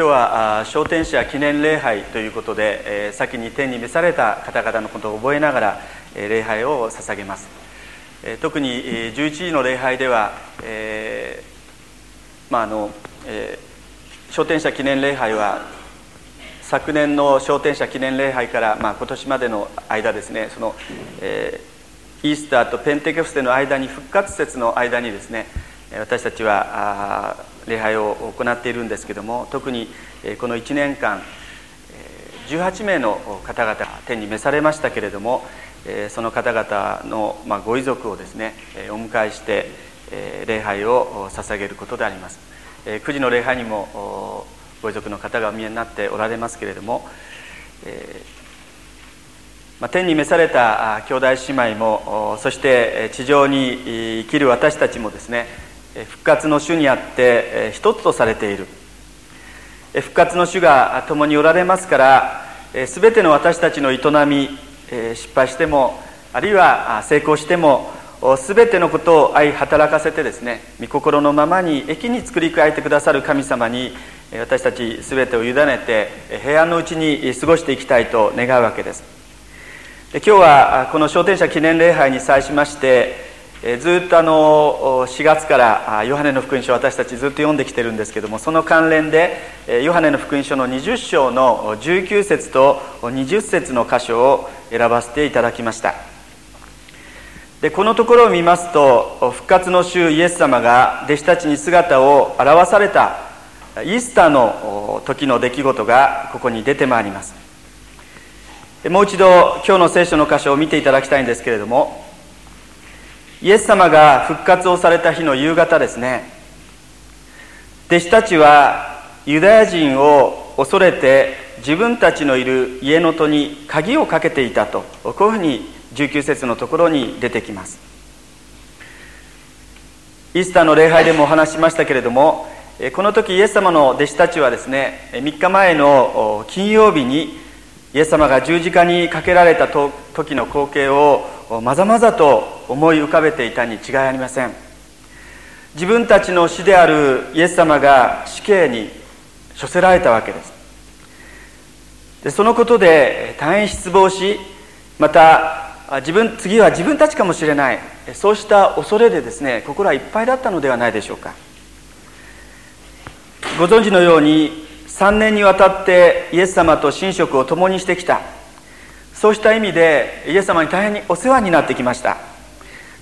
今日は昇天者記念礼拝ということで、えー、先に天に召された方々のことを覚えながら、えー、礼拝を捧げます、えー、特に11時の礼拝では、えーまああのえー、昇天者記念礼拝は昨年の昇天者記念礼拝から、まあ、今年までの間ですねその、えー、イースターとペンテコステの間に復活節の間にですね私たちはあ礼拝を行っているんですけども特にこの1年間18名の方々が天に召されましたけれどもその方々のご遺族をですねお迎えして礼拝を捧げることであります。9時の礼拝にもご遺族の方がお見えになっておられますけれども、天に召された兄弟姉妹もそして地上に生きる私たちもですね復活の主にあって一つとされている。復活の主が共におられますから全ての私たちの営み失敗してもあるいは成功しても全てのことを愛働かせてですね御心のままに益に作り変えてくださる神様に私たち全てを委ねて平安のうちに過ごしていきたいと願うわけです。今日はこの昇天者記念礼拝に際しましてずっとあの4月からヨハネの福音書私たちずっと読んできてるんですけどもその関連でヨハネの福音書の20章の19節と20節の箇所を選ばせていただきました。でこのところを見ますと復活の週イエス様が弟子たちに姿を現されたイースターの時の出来事がここに出てまいります。もう一度今日の聖書の箇所を見ていただきたいんですけれどもイエス様が復活をされた日の夕方ですね。弟子たちはユダヤ人を恐れて自分たちのいる家の戸に鍵をかけていたとこういうふうに19節のところに出てきます。イースターの礼拝でもお話しましたけれどもこの時イエス様の弟子たちはですね3日前の金曜日にイエス様が十字架にかけられた時の光景をまざまざと思い浮かべていたに違いありません。自分たちの死であるイエス様が死刑に処せられたわけです。でそのことで大変失望しまた自分次は自分たちかもしれない。そうした恐れでですね心はいっぱいだったのではないでしょうか。ご存知のように3年にわたってイエス様と寝食を共にしてきた。そうした意味でイエス様に大変にお世話になってきました。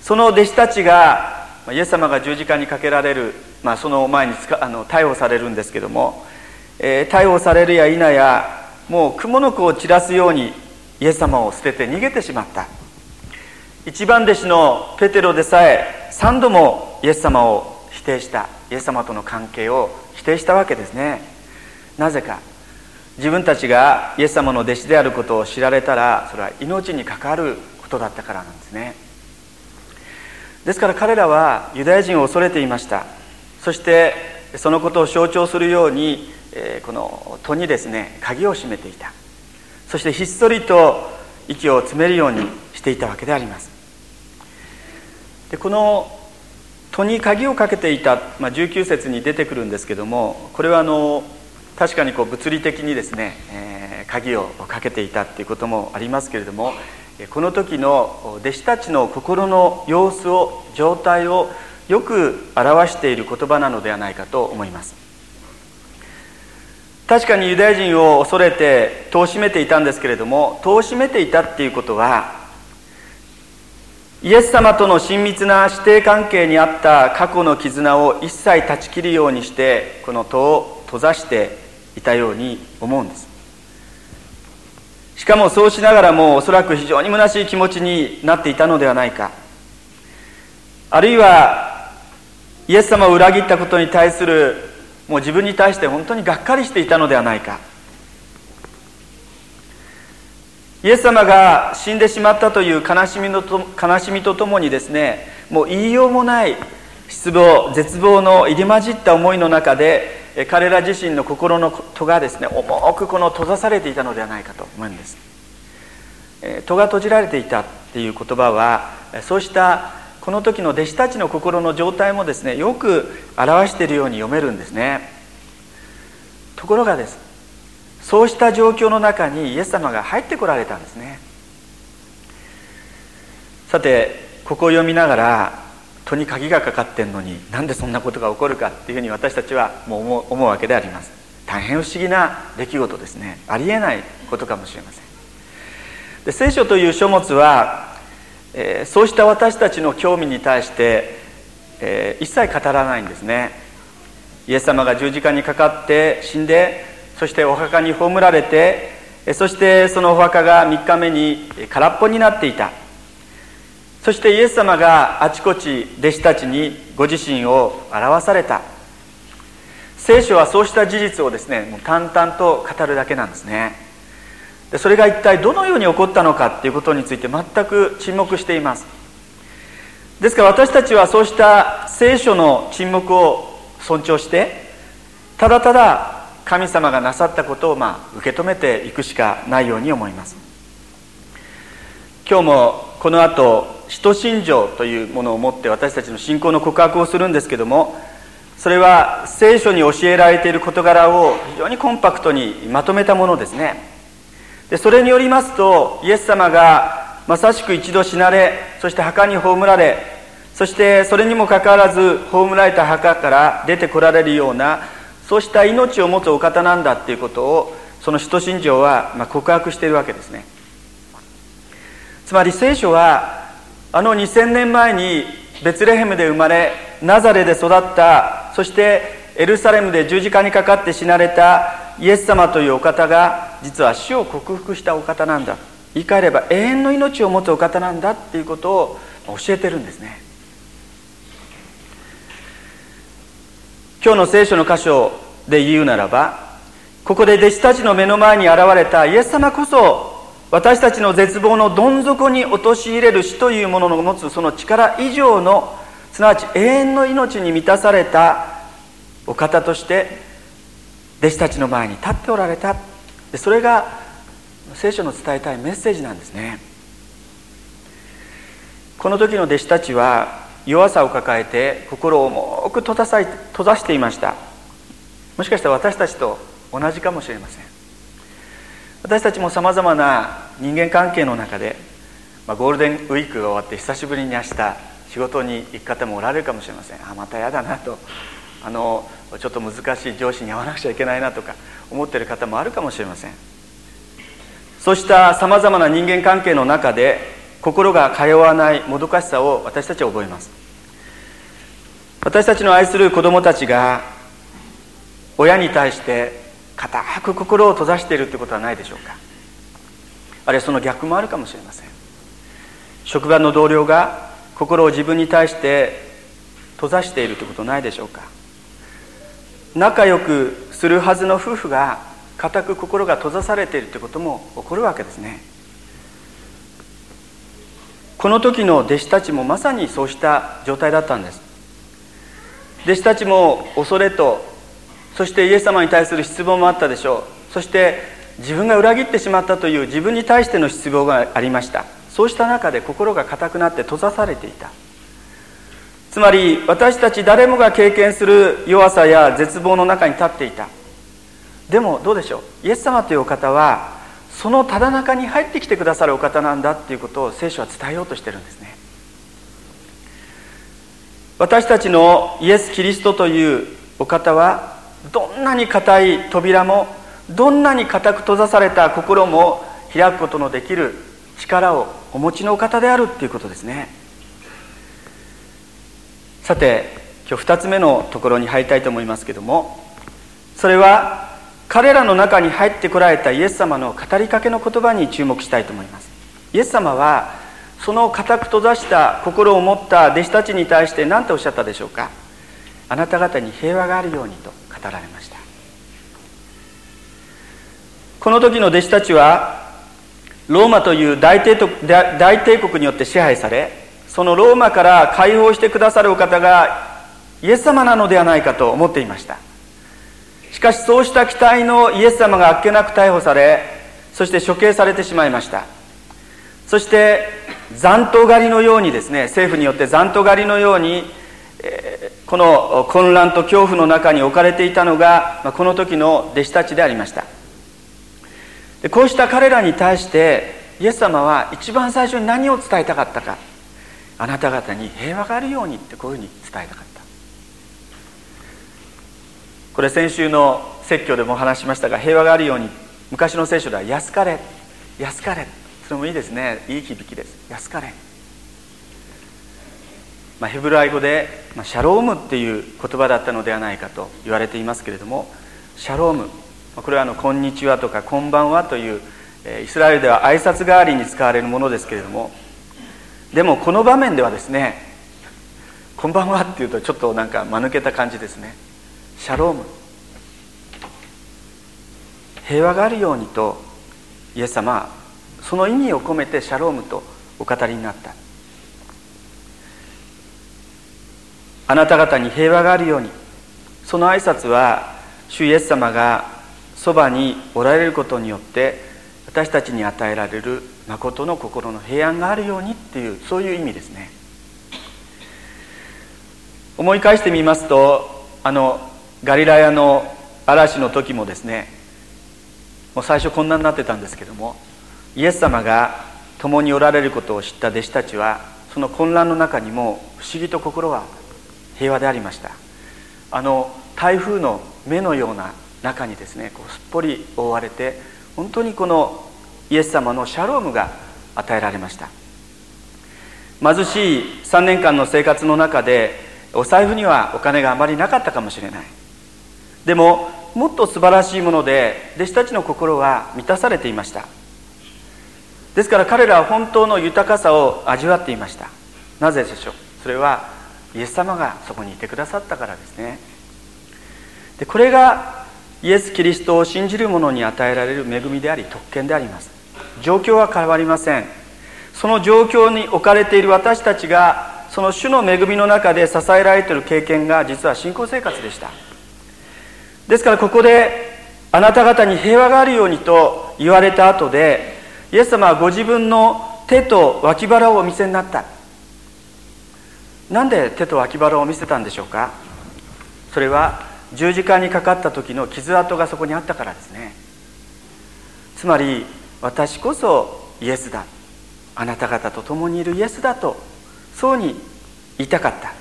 その弟子たちがイエス様が十字架にかけられる、まあ、その前にあの逮捕されるんですけども、えー、逮捕されるや否やもう雲の子を散らすようにイエス様を捨てて逃げてしまった。一番弟子のペテロでさえ3度もイエス様を否定した。イエス様との関係を否定したわけですね。なぜか。自分たちがイエス様の弟子であることを知られたらそれは命に関わることだったからなんですね。ですから彼らはユダヤ人を恐れていました。そしてそのことを象徴するようにこの戸にですね鍵を閉めていた。そしてひっそりと息を詰めるようにしていたわけであります。でこの戸に鍵をかけていた、まあ、19節に出てくるんですけどもこれはあの確かにこう物理的にですね、え、鍵をかけていたっていうこともありますけれどもこの時の弟子たちの心の様子を状態をよく表している言葉なのではないかと思います。確かにユダヤ人を恐れて戸を閉めていたんですけれども戸を閉めていたっていうことはイエス様との親密な師弟関係にあった過去の絆を一切断ち切るようにしてこの戸を閉ざしていたように思うんです。しかもそうしながらもおそらく非常に虚しい気持ちになっていたのではないか。あるいはイエス様を裏切ったことに対するもう自分に対して本当にがっかりしていたのではないか。イエス様が死んでしまったという悲しみのと悲しみとともにですねもう言いようもない失望絶望の入り混じった思いの中で彼ら自身の心の戸がですね重くこの閉ざされていたのではないかと思うんです。戸が閉じられていたっていう言葉はそうしたこの時の弟子たちの心の状態もですねよく表しているように読めるんですね。ところがですそうした状況の中にイエス様が入ってこられたんですね。さてここを読みながら戸に鍵がかかってんのになんでそんなことが起こるかっていうふうに私たちはもう思う思うわけであります。大変不思議な出来事ですね。ありえないことかもしれません。で聖書という書物は、えー、そうした私たちの興味に対して、えー、一切語らないんですね。イエス様が十字架にかかって死んでそしてお墓に葬られてそしてそのお墓が3日目に空っぽになっていた。そしてイエス様があちこち弟子たちにご自身を表された。聖書はそうした事実をですねもう淡々と語るだけなんですね。でそれが一体どのように起こったのかっていうことについて全く沈黙しています。ですから私たちはそうした聖書の沈黙を尊重してただただ神様がなさったことをまあ受け止めていくしかないように思います。今日もこの後使徒信条というものを持って私たちの信仰の告白をするんですけどもそれは聖書に教えられている事柄を非常にコンパクトにまとめたものですね。でそれによりますとイエス様がまさしく一度死なれそして墓に葬られそしてそれにもかかわらず葬られた墓から出てこられるようなそうした命を持つお方なんだっていうことをその使徒信条は告白しているわけですね。つまり聖書はあの2000年前にベツレヘムで生まれナザレで育ったそしてエルサレムで十字架にかかって死なれたイエス様というお方が実は死を克服したお方なんだ。言い換えれば永遠の命を持つお方なんだっていうことを教えてるんですね。今日の聖書の箇所で言うならばここで弟子たちの目の前に現れたイエス様こそ私たちの絶望のどん底に陥れる死というものの持つその力以上のすなわち永遠の命に満たされたお方として弟子たちの前に立っておられた。でそれが聖書の伝えたいメッセージなんですね。この時の弟子たちは弱さを抱えて心を重く閉ざさ閉ざしていました。もしかしたら私たちと同じかもしれません。私たちもさまざまな人間関係の中で、まあ、ゴールデンウィークが終わって久しぶりに明日仕事に行く方もおられるかもしれません。あまた嫌だなと。あのちょっと難しい上司に会わなくちゃいけないなとか思ってる方もあるかもしれません。そうしたさまざまな人間関係の中で心が通わないもどかしさを私たちは覚えます。私たちの愛する子供たちが親に対して固く心を閉ざしているということはないでしょうか。あるいはその逆もあるかもしれません。職場の同僚が心を自分に対して閉ざしているということないでしょうか。仲良くするはずの夫婦が固く心が閉ざされているということも起こるわけですね。この時の弟子たちもまさにそうした状態だったんです。弟子たちも恐れとそしてイエス様に対する失望もあったでしょう。そして自分が裏切ってしまったという自分に対しての失望がありました。そうした中で心が硬くなって閉ざされていた。つまり私たち誰もが経験する弱さや絶望の中に立っていた。でもどうでしょう？イエス様というお方はそのただ中に入ってきてくださるお方なんだっていうことを聖書は伝えようとしてるんですね。私たちのイエス・キリストというお方はどんなに硬い扉もどんなに硬く閉ざされた心も開くことのできる力をお持ちの方であるっていうことですね。さて今日2つ目のところに入りたいと思いますけどもそれは彼らの中に入ってこられたイエス様の語りかけの言葉に注目したいと思います。イエス様はその固く閉ざした心を持った弟子たちに対して何ておっしゃったでしょうか。あなた方に平和があるようにと。語られました。この時の弟子たちはローマという大帝大帝国によって支配されそのローマから解放してくださるお方がイエス様なのではないかと思っていました。しかしそうした期待のイエス様があっけなく逮捕されそして処刑されてしまいました。そして残党狩りのようにですね政府によって残党狩りのように、えー、この混乱と恐怖の中に置かれていたのがこの時の弟子たちでありました。でこうした彼らに対してイエス様は一番最初に何を伝えたかったか。あなた方に平和があるようにってこういうふうに伝えたかった。これ先週の説教でも話しましたが平和があるように昔の聖書では安かれ安かれ。それもいいですね。いい響きです。安かれ。まあ、ヘブライ語で、まあ、シャロームっていう言葉だったのではないかと言われていますけれどもシャロームこれはあの「こんにちは」とか「こんばんは」というイスラエルでは挨拶代わりに使われるものですけれどもでもこの場面ではですね「こんばんは」っていうとちょっとなんか間抜けた感じですね。シャローム平和があるようにとイエス様その意味を込めてシャロームとお語りになった。あなた方に平和があるように。その挨拶は主イエス様がそばにおられることによって私たちに与えられる誠の心の平安があるようにっていうそういう意味ですね。思い返してみますとあのガリラヤの嵐の時もですねもう最初こんなになってたんですけどもイエス様が共におられることを知った弟子たちはその混乱の中にも不思議と心は平和でありました。あの台風の目のような中にですねこうすっぽり覆われて本当にこのイエス様のシャロームが与えられました。貧しい3年間の生活の中でお財布にはお金があまりなかったかもしれない。でももっと素晴らしいもので弟子たちの心は満たされていました。ですから彼らは本当の豊かさを味わっていました。なぜでしょう？それはイエス様がそこにいてくださったからですね。でこれがイエス・キリストを信じる者に与えられる恵みであり特権であります。状況は変わりません。その状況に置かれている私たちがその主の恵みの中で支えられている経験が実は信仰生活でした。ですからここであなた方に平和があるようにと言われた後でイエス様はご自分の手と脇腹をお見せになった。なんで手と脇腹を見せたんでしょうか？それは十字架にかかった時の傷跡がそこにあったからですね。つまり私こそイエスだ。あなた方と共にいるイエスだとそうに言いたかった。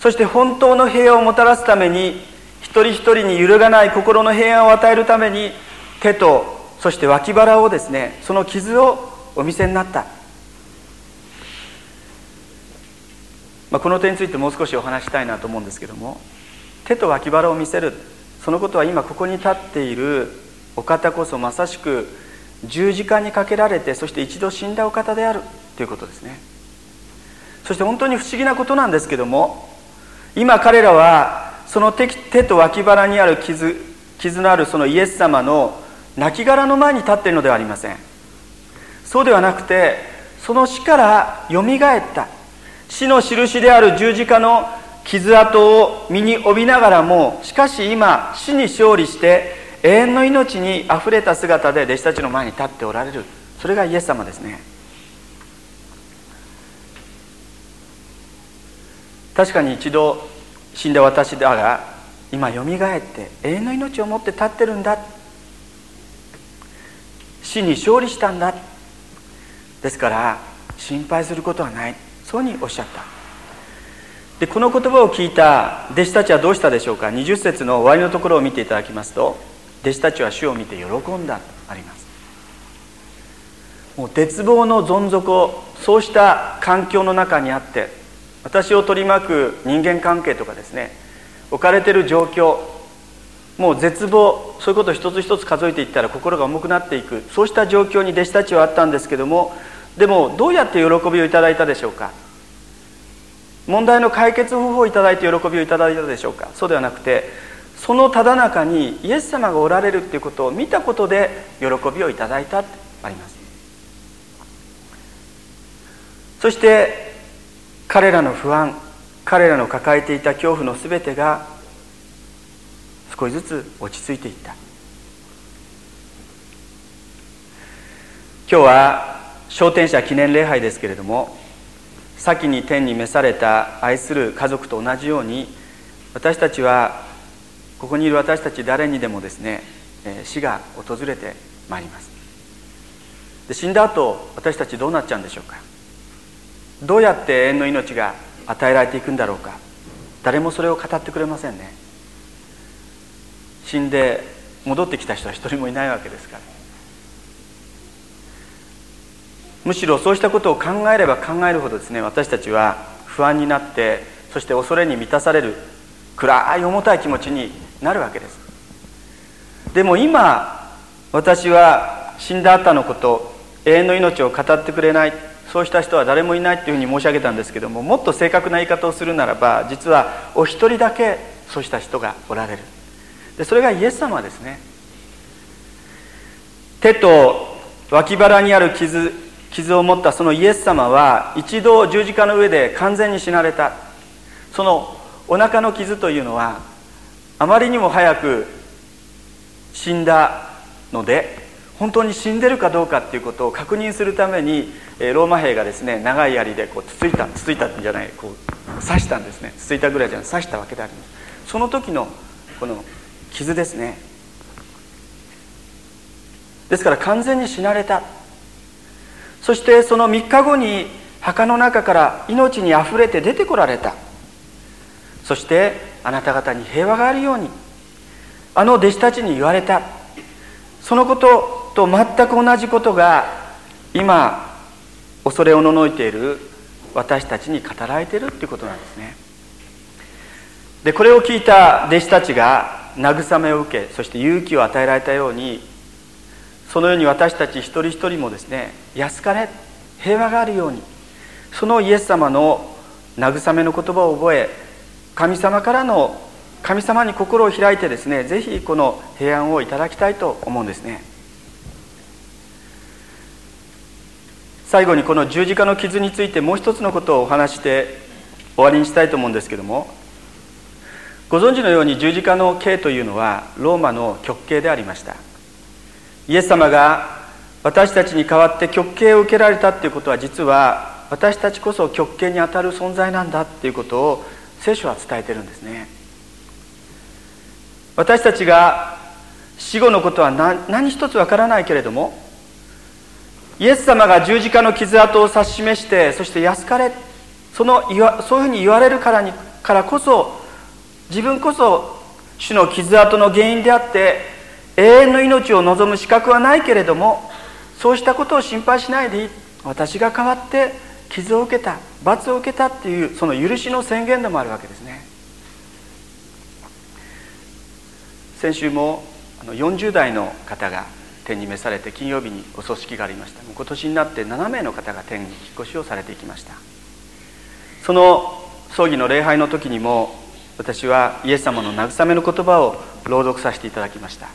そして本当の平和をもたらすために一人一人に揺るがない心の平安を与えるために手とそして脇腹をですねその傷をお見せになった。まあ、この点についてもう少しお話したいなと思うんですけども手と脇腹を見せるそのことは今ここに立っているお方こそまさしく十字架にかけられてそして一度死んだお方であるということですね。そして本当に不思議なことなんですけども今彼らはその手手と脇腹にある傷傷のあるそのイエス様の亡骸の前に立っているのではありません。そうではなくてその死からよみがえった死の印である十字架の傷跡を身に帯びながらもしかし今死に勝利して永遠の命にあふれた姿で弟子たちの前に立っておられる。それがイエス様ですね。確かに一度死んだ私だが今よみがえって永遠の命を持って立ってるんだ。死に勝利したんだ。ですから心配することはない。そうにおっしゃった。でこの言葉を聞いた弟子たちはどうしたでしょうか？20節の終わりのところを見ていただきますと弟子たちは主を見て喜んだとあります。もう絶望のどん底そうした環境の中にあって私を取り巻く人間関係とかですね置かれてる状況もう絶望そういうことを一つ一つ数えていったら心が重くなっていくそうした状況に弟子たちはあったんですけどもでもどうやって喜びをいただいたでしょうか？問題の解決方法をいただいて喜びをいただいたでしょうか？そうではなくてそのただ中にイエス様がおられるっていうことを見たことで喜びをいただいたってあります。そして彼らの不安彼らの抱えていた恐怖の全てが少しずつ落ち着いていった。今日は昇天者記念礼拝ですけれども先に天に召された愛する家族と同じように私たちはここにいる私たち誰にでもですね死が訪れてまいります。で死んだ後私たちどうなっちゃうんでしょうか。どうやって永遠の命が与えられていくんだろうか。誰もそれを語ってくれませんね。死んで戻ってきた人は一人もいないわけですから。むしろそうしたことを考えれば考えるほどですね私たちは不安になってそして恐れに満たされる暗い重たい気持ちになるわけです。でも今私は死んだ後のこと永遠の命を語ってくれないそうした人は誰もいないっていうふうに申し上げたんですけどももっと正確な言い方をするならば実はお一人だけそうした人がおられる。でそれがイエス様ですね。手と脇腹にある傷傷を持ったそのイエス様は一度十字架の上で完全に死なれた。そのお腹の傷というのはあまりにも早く死んだので本当に死んでるかどうかっていうことを確認するためにローマ兵がですね長い槍でこうつついたつついたんじゃないこう刺したんですね。つついたぐらいじゃない刺したわけであります。その時のこの傷ですね。ですから完全に死なれた。そしてその3日後に墓の中から命にあふれて出てこられた。そしてあなた方に平和があるように。あの弟子たちに言われた。そのことと全く同じことが今恐れおののいている私たちに語られているっていうことなんですね。でこれを聞いた弟子たちが慰めを受けそして勇気を与えられたようにそのように私たち一人一人もですね安かれ平和があるようにそのイエス様の慰めの言葉を覚え神様からの神様に心を開いてですねぜひこの平安をいただきたいと思うんですね。最後にこの十字架の傷についてもう一つのことをお話して終わりにしたいと思うんですけどもご存知のように十字架の刑というのはローマの極刑でありました。イエス様が私たちに代わって極刑を受けられたっていうことは実は私たちこそ極刑にあたる存在なんだっていうことを聖書は伝えてるんですね。私たちが死後のことは何一つわからないけれどもイエス様が十字架の傷跡を指し示してそして安かれそのそういうふうに言われるからにからこそ自分こそ主の傷跡の原因であって永遠の命を望む資格はないけれどもそうしたことを心配しないでいい。私が代わって傷を受けた罰を受けたっていうその許しの宣言でもあるわけですね。先週も40代の方が天に召されて金曜日にお葬式がありました。今年になって7名の方が天に引っ越しをされていきました。その葬儀の礼拝の時にも私はイエス様の慰めの言葉を朗読させていただきました。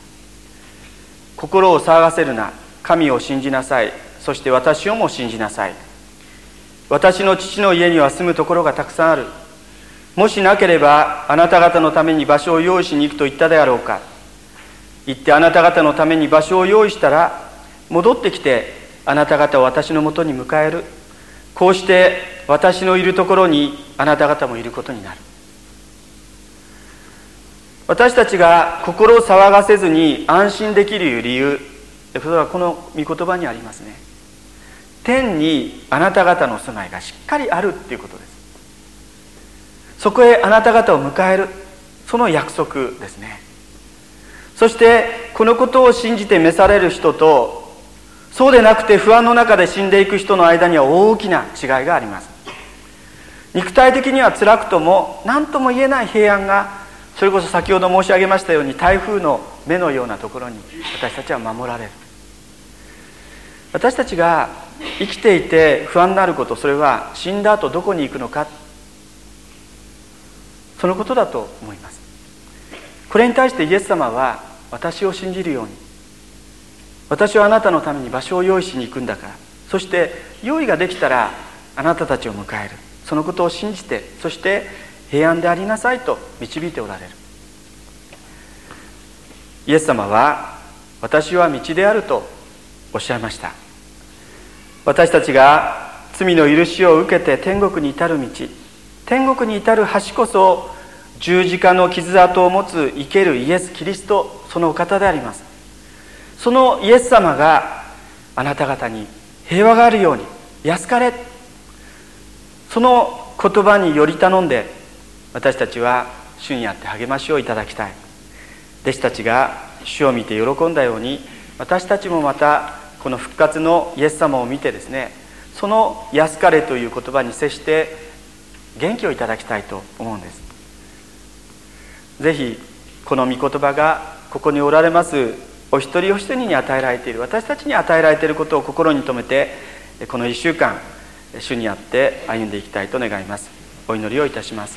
心を騒がせるな。神を信じなさい。そして私をも信じなさい。私の父の家には住むところがたくさんある。もしなければあなた方のために場所を用意しに行くと言ったであろうか。行ってあなた方のために場所を用意したら戻ってきてあなた方を私のもとに迎える。こうして私のいるところにあなた方もいることになる。私たちが心を騒がせずに安心できる理由それはこの御言葉にありますね。天にあなた方の住まいがしっかりあるっていうことです。そこへあなた方を迎えるその約束ですね。そしてこのことを信じて召される人とそうでなくて不安の中で死んでいく人の間には大きな違いがあります。肉体的には辛くとも何とも言えない平安がそれこそ先ほど申し上げましたように台風の目のようなところに私たちは守られる。私たちが生きていて不安になることそれは死んだ後どこに行くのか。そのことだと思います。これに対してイエス様は私を信じるように私はあなたのために場所を用意しに行くんだからそして用意ができたらあなたたちを迎える。そのことを信じてそして平安でありなさいと導いておられる。イエス様は私は道であるとおっしゃいました。私たちが罪の許しを受けて天国に至る道天国に至る橋こそ十字架の傷跡を持つ生けるイエス・キリストそのお方であります。そのイエス様があなた方に平和があるように安かれ。その言葉により頼んで私たちは主にあって励ましをいただきたい。弟子たちが主を見て喜んだように私たちもまたこの復活のイエス様を見てですねその「安かれ」という言葉に接して元気をいただきたいと思うんです。ぜひこの御言葉がここにおられますお一人お一人に与えられている私たちに与えられていることを心に留めてこの1週間主にあって歩んでいきたいと願います。お祈りをいたします。